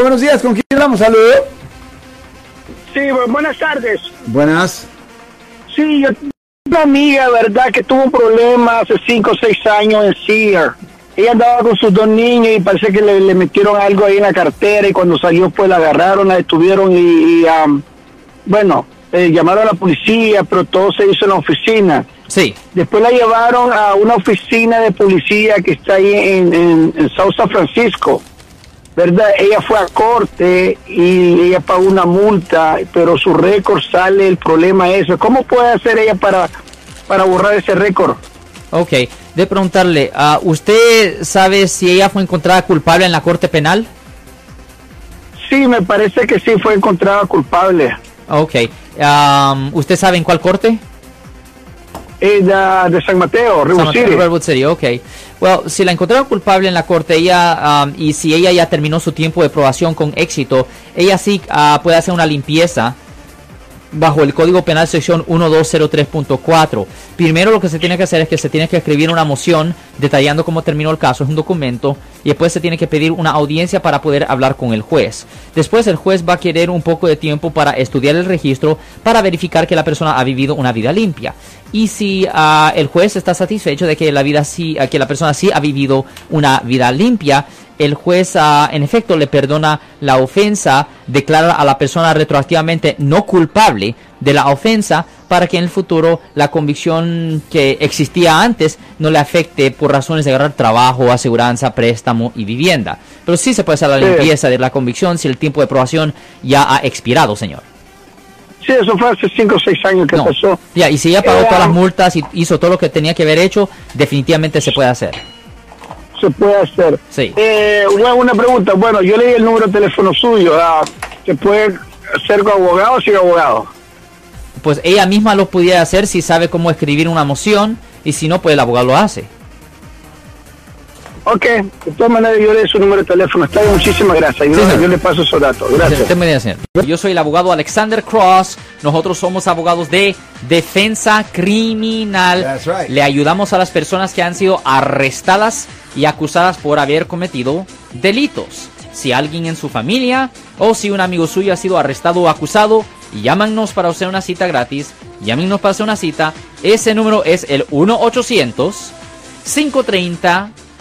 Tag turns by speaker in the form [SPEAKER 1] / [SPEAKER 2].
[SPEAKER 1] Buenos días, ¿con quién hablamos? Saludo.
[SPEAKER 2] Sí, bu- buenas tardes.
[SPEAKER 1] Buenas.
[SPEAKER 2] Sí, yo tengo una amiga, ¿verdad?, que tuvo un problema hace 5 o 6 años en Sear. Ella andaba con sus dos niños y parece que le, le metieron algo ahí en la cartera y cuando salió pues la agarraron, la detuvieron y, y, am, bueno, eh, llamaron a la policía, pero todo se hizo en la oficina.
[SPEAKER 3] Sí.
[SPEAKER 2] Después la llevaron a una oficina de policía que está ahí en, en, en South San Francisco. ¿Verdad? Ella fue a corte y ella pagó una multa, pero su récord sale el problema eso. ¿Cómo puede hacer ella para, para borrar ese récord?
[SPEAKER 3] Ok, de preguntarle, ah, ¿usted sabe si ella fue encontrada culpable en la corte penal?
[SPEAKER 2] Sí, me parece que sí fue encontrada culpable.
[SPEAKER 3] Ok, am, ¿usted sabe en cuál corte?
[SPEAKER 2] Es de, San Mateo,
[SPEAKER 3] Mateo,
[SPEAKER 2] City.
[SPEAKER 3] Redwood City, ok. Well, si la encontraron culpable en la corte, ella, um, y si ella ya terminó su tiempo de probación con éxito, ella sí ah, puede hacer una limpieza bajo el Código Penal sección 1203.4. Primero lo que se tiene que hacer es que se tiene que escribir una moción detallando cómo terminó el caso, es un documento, y después se tiene que pedir una audiencia para poder hablar con el juez. Después el juez va a querer un poco de tiempo para estudiar el registro para verificar que la persona ha vivido una vida limpia. Y si ah, el juez está satisfecho de que la vida sí, ah, que la persona sí ha vivido una vida limpia, el juez ah, en efecto le perdona la ofensa, declara a la persona retroactivamente no culpable de la ofensa para que en el futuro la convicción que existía antes no le afecte por razones de agarrar trabajo, aseguranza, préstamo y vivienda. Pero sí se puede hacer la limpieza de la convicción si el tiempo de probación ya ha expirado, señor.
[SPEAKER 2] Sí, eso fue hace 5 o 6 años que
[SPEAKER 3] No.
[SPEAKER 2] pasó.
[SPEAKER 3] Ya, y si ella pagó
[SPEAKER 2] Eh,
[SPEAKER 3] todas las multas y hizo todo lo que tenía que haber hecho, definitivamente se puede hacer.
[SPEAKER 2] Se puede hacer.
[SPEAKER 3] Sí.
[SPEAKER 2] Eh, una, una pregunta. Bueno, yo leí el número de teléfono suyo. ah, ¿Se puede hacer con abogado o sin abogado?
[SPEAKER 3] Pues ella misma lo pudiera hacer si sabe cómo escribir una moción y si no, pues el abogado lo hace.
[SPEAKER 2] Ok, de todas maneras yo le doy su número de teléfono. Está bien, muchísimas gracias. Yo,
[SPEAKER 3] Sí, señor.
[SPEAKER 2] yo le paso esos datos. Gracias.
[SPEAKER 3] Usted me dice, señor. Yo soy el abogado Alexander Cross. Nosotros somos abogados de defensa criminal.
[SPEAKER 1] That's right.
[SPEAKER 3] Le ayudamos a las personas que han sido arrestadas y acusadas por haber cometido delitos. Si alguien en su familia o si un amigo suyo ha sido arrestado o acusado, llámanos para hacer una cita gratis. Llámenos para hacer una cita. Ese número es el 1 800 530